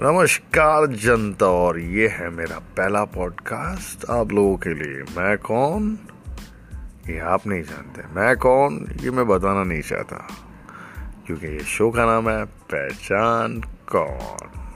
नमस्कार जनता, और ये है मेरा पहला पॉडकास्ट आप लोगों के लिए। मैं कौन? ये आप नहीं जानते। मैं कौन? ये मैं बताना नहीं चाहता। क्योंकि ये शो का नाम है पहचान कौन?